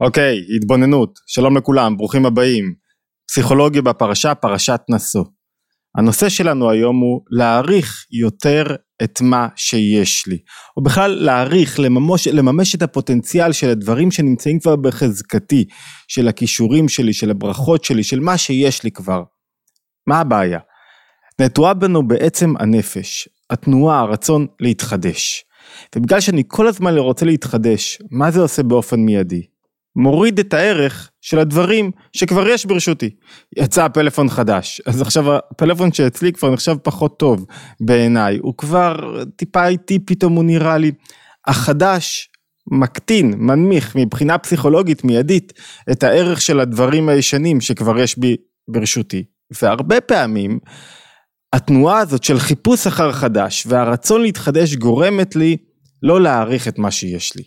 אוקיי, התבוננות, שלום לכולם, ברוכים הבאים. פסיכולוגיה בפרשה, פרשת נשוא. הנושא שלנו היום הוא להעריך יותר את מה שיש לי, או בכלל להעריך, לממש, לממש את הפוטנציאל של הדברים שנמצאים כבר בחזקתי, של הכישורים שלי, של הברכות שלי, של מה שיש לי כבר. מה הבעיה? נטועה בנו בעצם הנפש, התנועה, הרצון להתחדש. ובגלל שאני כל הזמן רוצה להתחדש, מה זה עושה באופן מיידי? מוריד את הערך של הדברים שכבר יש ברשותי. יצא פלאפון חדש, אז עכשיו הפלאפון שאצלי כבר נחשב פחות טוב בעיניי, הוא כבר טיפה איטי פתאום הוא נראה לי. החדש מקטין, מנמיך מבחינה פסיכולוגית מיידית את הערך של הדברים הישנים שכבר יש בי ברשותי. והרבה פעמים התנועה הזאת של חיפוש אחר חדש והרצון להתחדש גורמת לי לא להעריך את מה שיש לי.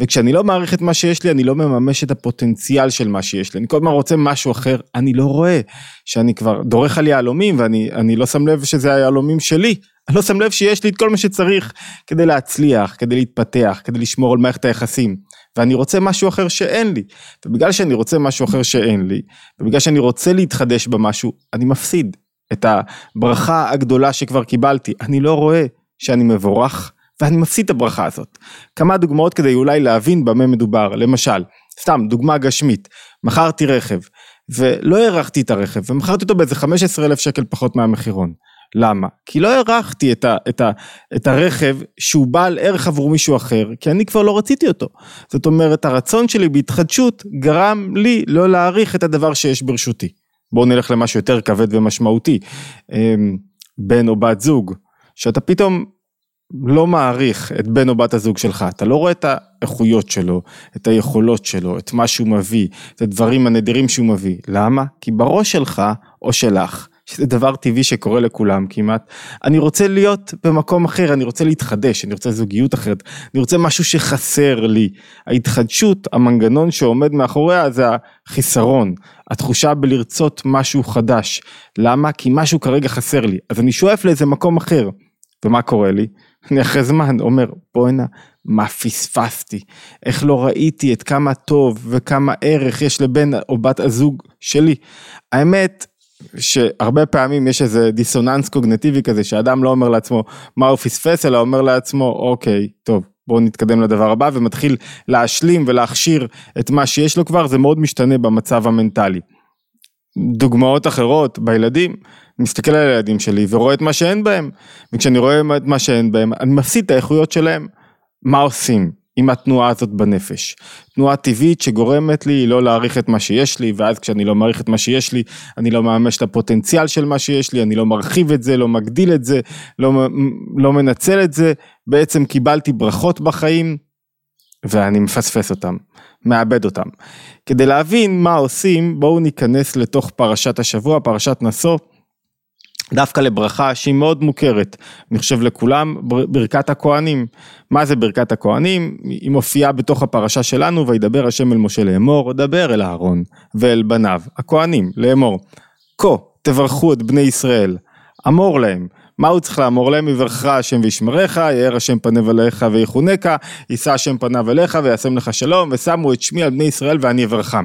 וכשאני לא מעריך את מה שיש לי, אני לא מממש את הפוטנציאל של מה שיש לי. אני כל הזמן רוצה משהו אחר, אני לא רואה שאני כבר דורך על יהלומים ואני לא שם לב שזה היהלומים שלי. אני לא שם לב שיש לי את כל מה שצריך כדי להצליח, כדי להתפתח, כדי לשמור על מערכת היחסים. ואני רוצה משהו אחר שאין לי. ובגלל שאני רוצה משהו אחר שאין לי, ובגלל שאני רוצה להתחדש במשהו, אני מפסיד את הברכה הגדולה שכבר קיבלתי. אני לא רואה שאני מבורך. ואני מפסיד את הברכה הזאת. כמה דוגמאות כדי אולי להבין במה מדובר, למשל, סתם דוגמה גשמית, מכרתי רכב ולא הערכתי את הרכב ומכרתי אותו באיזה 15 אלף שקל פחות מהמחירון. למה? כי לא הערכתי את, ה, את, ה, את הרכב שהוא בעל ערך עבור מישהו אחר, כי אני כבר לא רציתי אותו. זאת אומרת, הרצון שלי בהתחדשות גרם לי לא להעריך את הדבר שיש ברשותי. בואו נלך למשהו יותר כבד ומשמעותי. אמ, בן או בת זוג, שאתה פתאום לא מעריך את בן או בת הזוג שלך, אתה לא רואה את האיכויות שלו, את היכולות שלו, את מה שהוא מביא, את הדברים הנדירים שהוא מביא. למה? כי בראש שלך או שלך, שזה דבר טבעי שקורה לכולם כמעט, אני רוצה להיות במקום אחר, אני רוצה להתחדש, אני רוצה זוגיות אחרת, אני רוצה משהו שחסר לי. ההתחדשות, המנגנון שעומד מאחוריה זה החיסרון, התחושה בלרצות משהו חדש. למה? כי משהו כרגע חסר לי, אז אני שואף לאיזה מקום אחר. ומה קורה לי? אני אחרי זמן אומר בואנה מה פספסתי איך לא ראיתי את כמה טוב וכמה ערך יש לבן או בת הזוג שלי. האמת שהרבה פעמים יש איזה דיסוננס קוגנטיבי כזה שאדם לא אומר לעצמו מה הוא פספס אלא אומר לעצמו אוקיי טוב בואו נתקדם לדבר הבא ומתחיל להשלים ולהכשיר את מה שיש לו כבר זה מאוד משתנה במצב המנטלי. דוגמאות אחרות בילדים מסתכל על הילדים שלי ורואה את מה שאין בהם, וכשאני רואה את מה שאין בהם, אני מפסיד את האיכויות שלהם. מה עושים עם התנועה הזאת בנפש? תנועה טבעית שגורמת לי לא להעריך את מה שיש לי, ואז כשאני לא מעריך את מה שיש לי, אני לא מממש את הפוטנציאל של מה שיש לי, אני לא מרחיב את זה, לא מגדיל את זה, לא, לא מנצל את זה, בעצם קיבלתי ברכות בחיים, ואני מפספס אותם, מאבד אותם. כדי להבין מה עושים, בואו ניכנס לתוך פרשת השבוע, פרשת נשוא. דווקא לברכה שהיא מאוד מוכרת, אני חושב לכולם, ברכת הכהנים. מה זה ברכת הכהנים? היא מופיעה בתוך הפרשה שלנו, וידבר השם אל משה לאמור, דבר אל אהרון ואל בניו, הכהנים, לאמור. כה תברכו את בני ישראל, אמור להם. מה הוא צריך לאמור להם? יברכך השם וישמרך, יאר השם פניו עליך ויחונקה, יישא השם פניו אליך וישם לך שלום, ושמו את שמי על בני ישראל ואני אברכם.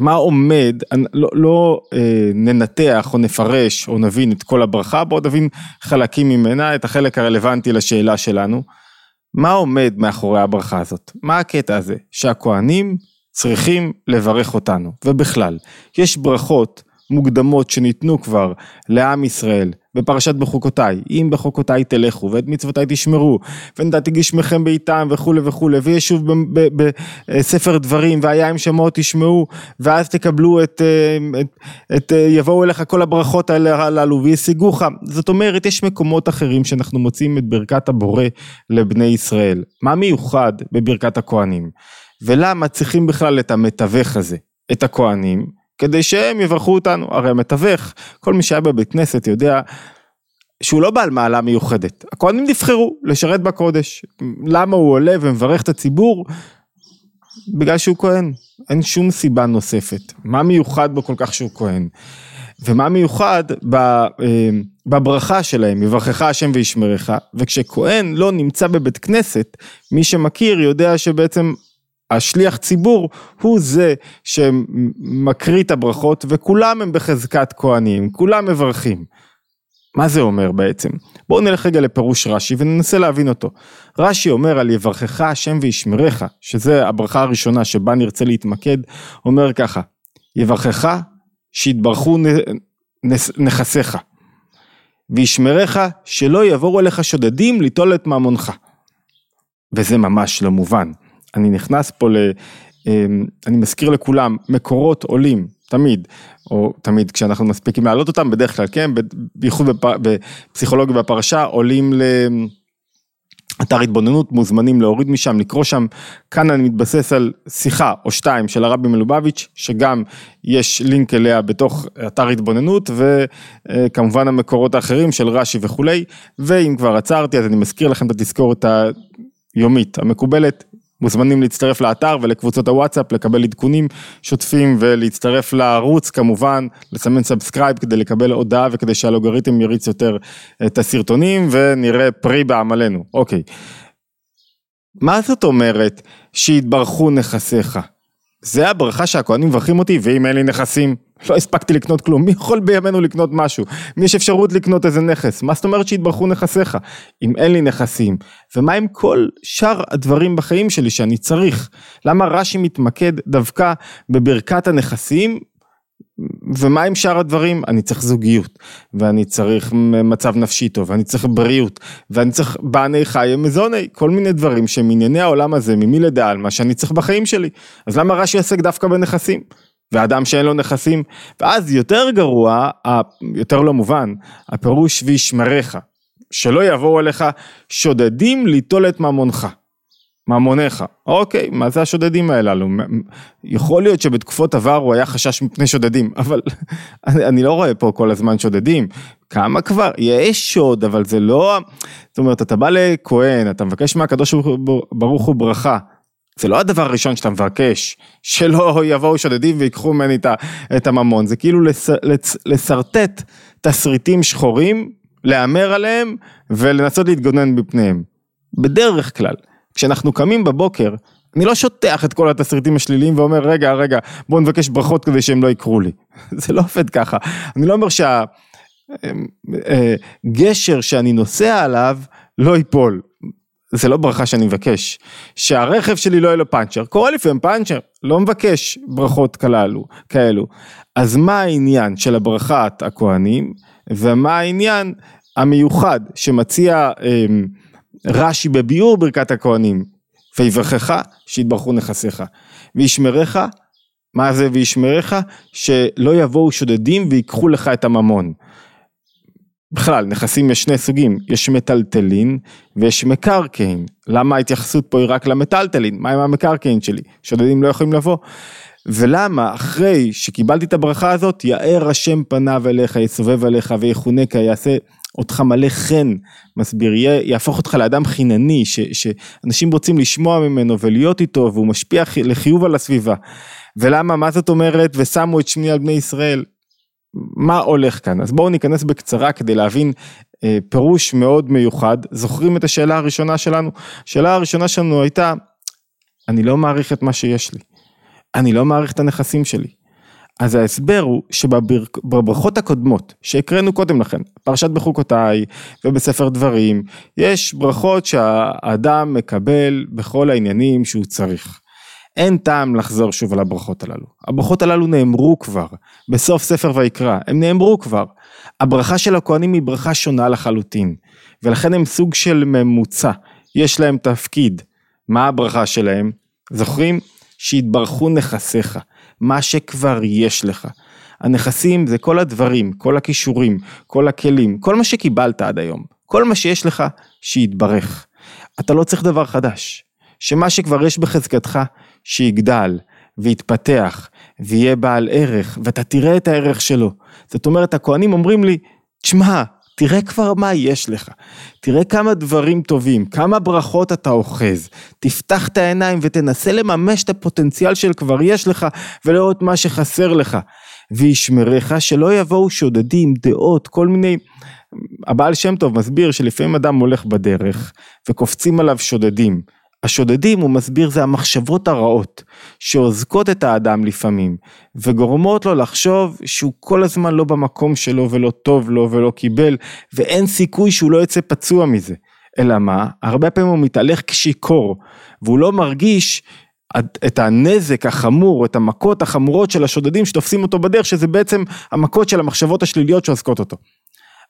מה עומד, לא, לא אה, ננתח או נפרש או נבין את כל הברכה, בואו נבין חלקים ממנה, את החלק הרלוונטי לשאלה שלנו. מה עומד מאחורי הברכה הזאת? מה הקטע הזה? שהכוהנים צריכים לברך אותנו, ובכלל, יש ברכות מוקדמות שניתנו כבר לעם ישראל בפרשת בחוקותיי, אם בחוקותיי תלכו ואת מצוותיי תשמרו ונתתי גשמכם בעיתם וכולי וכולי וישוב בספר דברים והיה עם שמות תשמעו ואז תקבלו את, אה, את, את אה, יבואו אליך כל הברכות הללו וישיגוך. זאת אומרת יש מקומות אחרים שאנחנו מוצאים את ברכת הבורא לבני ישראל. מה מיוחד בברכת הכהנים? ולמה צריכים בכלל את המתווך הזה את הכהנים כדי שהם יברכו אותנו, הרי המתווך, כל מי שהיה בבית כנסת יודע שהוא לא בעל מעלה מיוחדת, הכהנים נבחרו לשרת בקודש, למה הוא עולה ומברך את הציבור? בגלל שהוא כהן, אין שום סיבה נוספת, מה מיוחד בו כל כך שהוא כהן? ומה מיוחד אה, בברכה שלהם, יברכך השם וישמרך, וכשכהן לא נמצא בבית כנסת, מי שמכיר יודע שבעצם השליח ציבור הוא זה שמקריא את הברכות וכולם הם בחזקת כהנים, כולם מברכים. מה זה אומר בעצם? בואו נלך רגע לפירוש רש"י וננסה להבין אותו. רש"י אומר על יברכך השם וישמרך, שזה הברכה הראשונה שבה נרצה להתמקד, אומר ככה, יברכך שיתברכו נכסיך, וישמרך שלא יבואו אליך שודדים ליטול את ממונך. וזה ממש לא מובן. אני נכנס פה ל... אמ, אני מזכיר לכולם, מקורות עולים, תמיד, או תמיד כשאנחנו מספיקים להעלות אותם, בדרך כלל כן, בייחוד בפסיכולוגיה בפרשה, עולים לאתר התבוננות, מוזמנים להוריד משם, לקרוא שם, כאן אני מתבסס על שיחה או שתיים של הרבי מלובביץ', שגם יש לינק אליה בתוך אתר התבוננות, וכמובן המקורות האחרים של רש"י וכולי, ואם כבר עצרתי אז אני מזכיר לכם את התזכורת היומית המקובלת, מוזמנים להצטרף לאתר ולקבוצות הוואטסאפ, לקבל עדכונים שוטפים ולהצטרף לערוץ כמובן, לסמן subscribe כדי לקבל הודעה וכדי שהאלגוריתם יריץ יותר את הסרטונים ונראה פרי בעמלנו. אוקיי. מה זאת אומרת שיתברכו נכסיך? זה הברכה שהכהנים מברכים אותי ואם אין לי נכסים לא הספקתי לקנות כלום, מי יכול בימינו לקנות משהו? מי יש אפשרות לקנות איזה נכס? מה זאת אומרת שיתברכו נכסיך? אם אין לי נכסים, ומה עם כל שאר הדברים בחיים שלי שאני צריך? למה רש"י מתמקד דווקא בברכת הנכסים ומה עם שאר הדברים? אני צריך זוגיות, ואני צריך מצב נפשי טוב, ואני צריך בריאות, ואני צריך בעני חיי מזוני, כל מיני דברים שהם ענייני העולם הזה, ממי לדעה מה שאני צריך בחיים שלי. אז למה רש"י עסק דווקא בנכסים? ואדם שאין לו נכסים, ואז יותר גרוע, יותר לא מובן, הפירוש וישמריך, שלא יבואו אליך שודדים ליטול את ממונך. ממונך. אוקיי, מה זה השודדים הללו? יכול להיות שבתקופות עבר הוא היה חשש מפני שודדים, אבל אני לא רואה פה כל הזמן שודדים. כמה כבר? יש שוד, אבל זה לא... זאת אומרת, אתה בא לכהן, אתה מבקש מהקדוש ברוך הוא ברכה. זה לא הדבר הראשון שאתה מבקש, שלא יבואו שודדים ויקחו ממני את הממון, זה כאילו לס, לס, לשרטט תסריטים שחורים, להמר עליהם ולנסות להתגונן מפניהם. בדרך כלל. כשאנחנו קמים בבוקר, אני לא שוטח את כל התסריטים השליליים ואומר רגע רגע בוא נבקש ברכות כדי שהם לא יקרו לי. זה לא עובד ככה. אני לא אומר שהגשר אה, שאני נוסע עליו לא ייפול. זה לא ברכה שאני מבקש. שהרכב שלי לא יהיה לו פאנצ'ר. קורה לפעמים פאנצ'ר, לא מבקש ברכות כללו, כאלו. אז מה העניין של הברכת הכהנים ומה העניין המיוחד שמציע אה, רש"י בביאור ברכת הכהנים, ויברכך שיתברכו נכסיך, וישמרך, מה זה וישמרך? שלא יבואו שודדים ויקחו לך את הממון. בכלל, נכסים יש שני סוגים, יש מטלטלין ויש מקרקעין. למה ההתייחסות פה היא רק למטלטלין? מה עם המקרקעין שלי? שודדים לא יכולים לבוא. ולמה אחרי שקיבלתי את הברכה הזאת, יאר השם פניו אליך, יסובב עליך ויחונקה, יעשה אותך מלא חן, מסביר, יהפוך אותך לאדם חינני, ש, שאנשים רוצים לשמוע ממנו ולהיות איתו, והוא משפיע לחיוב על הסביבה. ולמה, מה זאת אומרת, ושמו את שמי על בני ישראל? מה הולך כאן? אז בואו ניכנס בקצרה כדי להבין אה, פירוש מאוד מיוחד. זוכרים את השאלה הראשונה שלנו? השאלה הראשונה שלנו הייתה, אני לא מעריך את מה שיש לי. אני לא מעריך את הנכסים שלי. אז ההסבר הוא שבברכות הקודמות שהקראנו קודם לכן, פרשת בחוקותיי ובספר דברים, יש ברכות שהאדם מקבל בכל העניינים שהוא צריך. אין טעם לחזור שוב על הברכות הללו. הברכות הללו נאמרו כבר, בסוף ספר ויקרא, הם נאמרו כבר. הברכה של הכהנים היא ברכה שונה לחלוטין, ולכן הם סוג של ממוצע, יש להם תפקיד. מה הברכה שלהם? זוכרים? שיתברכו נכסיך. מה שכבר יש לך. הנכסים זה כל הדברים, כל הכישורים, כל הכלים, כל מה שקיבלת עד היום, כל מה שיש לך, שיתברך. אתה לא צריך דבר חדש. שמה שכבר יש בחזקתך, שיגדל, ויתפתח, ויהיה בעל ערך, ואתה תראה את הערך שלו. זאת אומרת, הכהנים אומרים לי, תשמע, תראה כבר מה יש לך, תראה כמה דברים טובים, כמה ברכות אתה אוחז, תפתח את העיניים ותנסה לממש את הפוטנציאל של כבר יש לך ולראות מה שחסר לך. וישמרך שלא יבואו שודדים, דעות, כל מיני... הבעל שם טוב מסביר שלפעמים אדם הולך בדרך וקופצים עליו שודדים. השודדים, הוא מסביר, זה המחשבות הרעות שאוזקות את האדם לפעמים, וגורמות לו לחשוב שהוא כל הזמן לא במקום שלו ולא טוב לו ולא קיבל, ואין סיכוי שהוא לא יצא פצוע מזה. אלא מה? הרבה פעמים הוא מתהלך כשיכור, והוא לא מרגיש את הנזק החמור, את המכות החמורות של השודדים שתופסים אותו בדרך, שזה בעצם המכות של המחשבות השליליות שעוסקות אותו.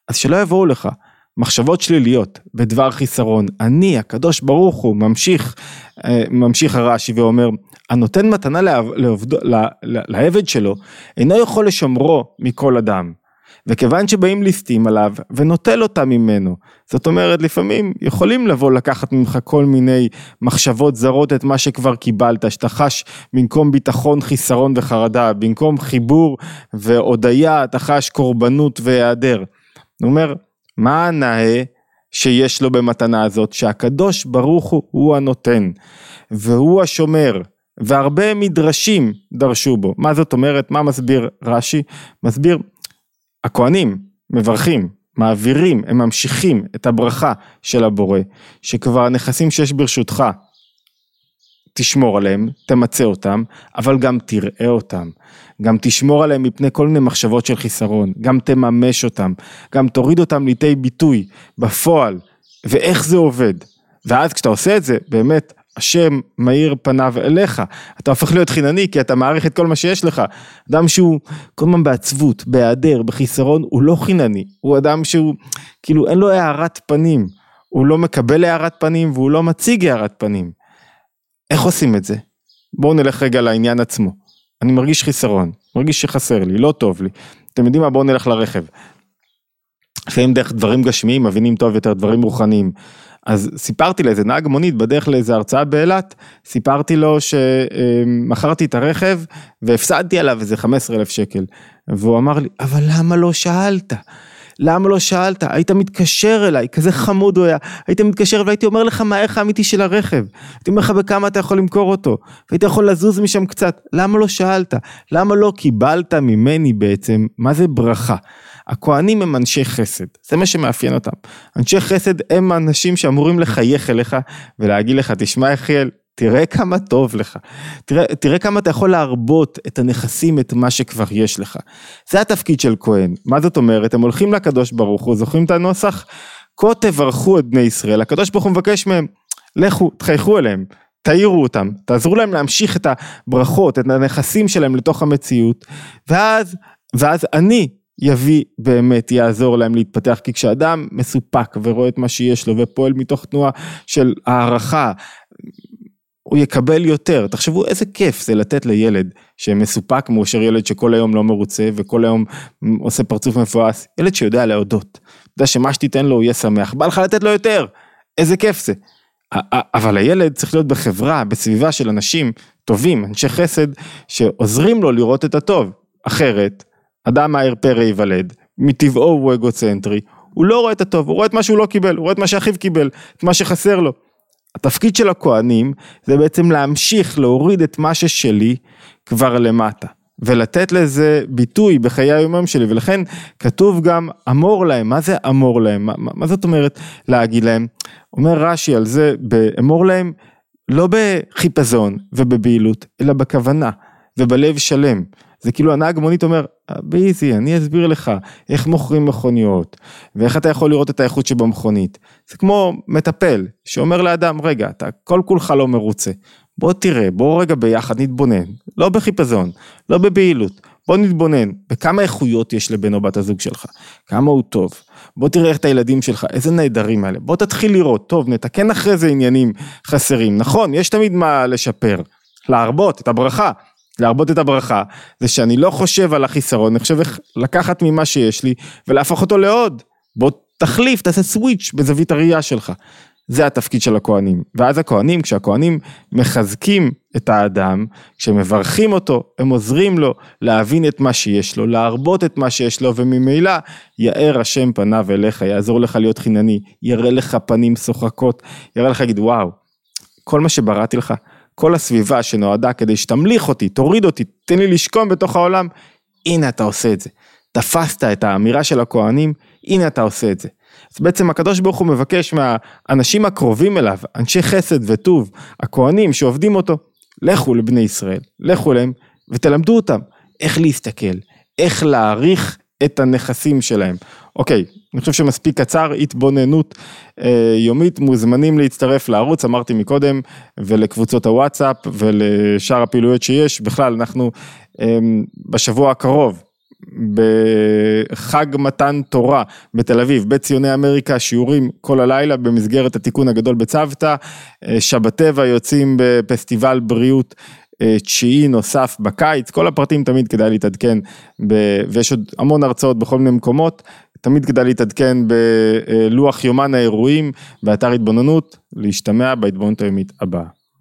אז שלא יבואו לך מחשבות שליליות בדבר חיסרון. אני, הקדוש ברוך הוא, ממשיך, אה, ממשיך הרש"י ואומר, הנותן מתנה לעבד, לעבד שלו, אינו יכול לשומרו מכל אדם. וכיוון שבאים ליסטים עליו ונוטל אותה ממנו, זאת אומרת לפעמים יכולים לבוא לקחת ממך כל מיני מחשבות זרות את מה שכבר קיבלת, שאתה חש במקום ביטחון חיסרון וחרדה, במקום חיבור והודיה אתה חש קורבנות והיעדר. הוא אומר, מה הנאה שיש לו במתנה הזאת? שהקדוש ברוך הוא הוא הנותן והוא השומר והרבה מדרשים דרשו בו. מה זאת אומרת? מה מסביר רש"י? מסביר הכהנים מברכים, מעבירים, הם ממשיכים את הברכה של הבורא, שכבר הנכסים שיש ברשותך, תשמור עליהם, תמצה אותם, אבל גם תראה אותם, גם תשמור עליהם מפני כל מיני מחשבות של חיסרון, גם תממש אותם, גם תוריד אותם לידי ביטוי בפועל, ואיך זה עובד. ואז כשאתה עושה את זה, באמת, השם מאיר פניו אליך, אתה הופך להיות חינני כי אתה מעריך את כל מה שיש לך. אדם שהוא כל הזמן בעצבות, בהיעדר, בחיסרון, הוא לא חינני, הוא אדם שהוא, כאילו אין לו הארת פנים, הוא לא מקבל הארת פנים והוא לא מציג הארת פנים. איך עושים את זה? בואו נלך רגע לעניין עצמו. אני מרגיש חיסרון, מרגיש שחסר לי, לא טוב לי. אתם יודעים מה? בואו נלך לרכב. לפעמים דרך דברים גשמיים מבינים טוב יותר דברים רוחניים. אז סיפרתי לאיזה נהג מונית בדרך לאיזה הרצאה באילת, סיפרתי לו שמכרתי את הרכב והפסדתי עליו איזה 15 אלף שקל. והוא אמר לי, אבל למה לא שאלת? למה לא שאלת? היית מתקשר אליי, כזה חמוד הוא היה, היית מתקשר והייתי אומר לך מה הערך האמיתי של הרכב, הייתי אומר לך בכמה אתה יכול למכור אותו, והיית יכול לזוז משם קצת, למה לא שאלת? למה לא קיבלת ממני בעצם, מה זה ברכה? הכהנים הם אנשי חסד, זה מה שמאפיין אותם. אנשי חסד הם האנשים שאמורים לחייך אליך ולהגיד לך, תשמע יחיאל, תראה כמה טוב לך, תראה, תראה כמה אתה יכול להרבות את הנכסים, את מה שכבר יש לך. זה התפקיד של כהן. מה זאת אומרת? הם הולכים לקדוש ברוך הוא, זוכרים את הנוסח? כה תברכו את בני ישראל, הקדוש ברוך הוא מבקש מהם, לכו, תחייכו אליהם, תעירו אותם, תעזרו להם להמשיך את הברכות, את הנכסים שלהם לתוך המציאות, ואז, ואז אני יביא באמת, יעזור להם להתפתח, כי כשאדם מסופק ורואה את מה שיש לו ופועל מתוך תנועה של הערכה, הוא יקבל יותר. תחשבו איזה כיף זה לתת לילד שמסופק מאושר ילד שכל היום לא מרוצה וכל היום עושה פרצוף מפואס, ילד שיודע להודות, יודע שמה שתיתן לו הוא יהיה שמח, בא לך לתת לו יותר, איזה כיף זה. אבל הילד צריך להיות בחברה, בסביבה של אנשים טובים, אנשי חסד, שעוזרים לו לראות את הטוב, אחרת אדם מהר פרא ייוולד, מטבעו הוא אגוצנטרי, הוא לא רואה את הטוב, הוא רואה את מה שהוא לא קיבל, הוא רואה את מה שאחיו קיבל, את מה שחסר לו. התפקיד של הכהנים זה בעצם להמשיך להוריד את מה ששלי כבר למטה. ולתת לזה ביטוי בחיי היומם שלי. ולכן כתוב גם אמור להם מה זה אמור להם מה, מה, מה זאת אומרת להגיד להם? אומר רש"י על זה באמור להם לא בחיפזון ובבהילות אלא בכוונה ובלב שלם זה כאילו הנהג מונית אומר, באיזי, אני אסביר לך איך מוכרים מכוניות, ואיך אתה יכול לראות את האיכות שבמכונית. זה כמו מטפל, שאומר לאדם, רגע, אתה כל כולך לא מרוצה, בוא תראה, בוא רגע ביחד נתבונן, לא בחיפזון, לא בבהילות, בוא נתבונן. בכמה איכויות יש לבן או בת הזוג שלך, כמה הוא טוב, בוא תראה איך את הילדים שלך, איזה נהדרים האלה, בוא תתחיל לראות, טוב, נתקן אחרי זה עניינים חסרים, נכון, יש תמיד מה לשפר, להרבות את הברכה, להרבות את הברכה, זה שאני לא חושב על החיסרון, אני חושב איך לקחת ממה שיש לי ולהפוך אותו לעוד. בוא תחליף, תעשה סוויץ' בזווית הראייה שלך. זה התפקיד של הכהנים. ואז הכהנים, כשהכהנים מחזקים את האדם, כשמברכים אותו, הם עוזרים לו להבין את מה שיש לו, להרבות את מה שיש לו, וממילא יאר השם פניו אליך, יעזור לך להיות חינני, יראה לך פנים שוחקות, יראה לך, יגיד וואו, כל מה שבראתי לך, כל הסביבה שנועדה כדי שתמליך אותי, תוריד אותי, תן לי לשכון בתוך העולם, הנה אתה עושה את זה. תפסת את האמירה של הכהנים, הנה אתה עושה את זה. אז בעצם הקדוש ברוך הוא מבקש מהאנשים הקרובים אליו, אנשי חסד וטוב, הכהנים שעובדים אותו, לכו לבני ישראל, לכו להם ותלמדו אותם איך להסתכל, איך להעריך את הנכסים שלהם. אוקיי, אני חושב שמספיק קצר, התבוננות אה, יומית, מוזמנים להצטרף לערוץ, אמרתי מקודם, ולקבוצות הוואטסאפ ולשאר הפעילויות שיש, בכלל אנחנו אה, בשבוע הקרוב, בחג מתן תורה בתל אביב, בציוני אמריקה, שיעורים כל הלילה במסגרת התיקון הגדול בצוותא, אה, שבת טבע יוצאים בפסטיבל בריאות אה, תשיעי נוסף בקיץ, כל הפרטים תמיד כדאי להתעדכן, ב... ויש עוד המון הרצאות בכל מיני מקומות, תמיד כדאי להתעדכן בלוח יומן האירועים באתר התבוננות, להשתמע בהתבוננות היומית הבאה.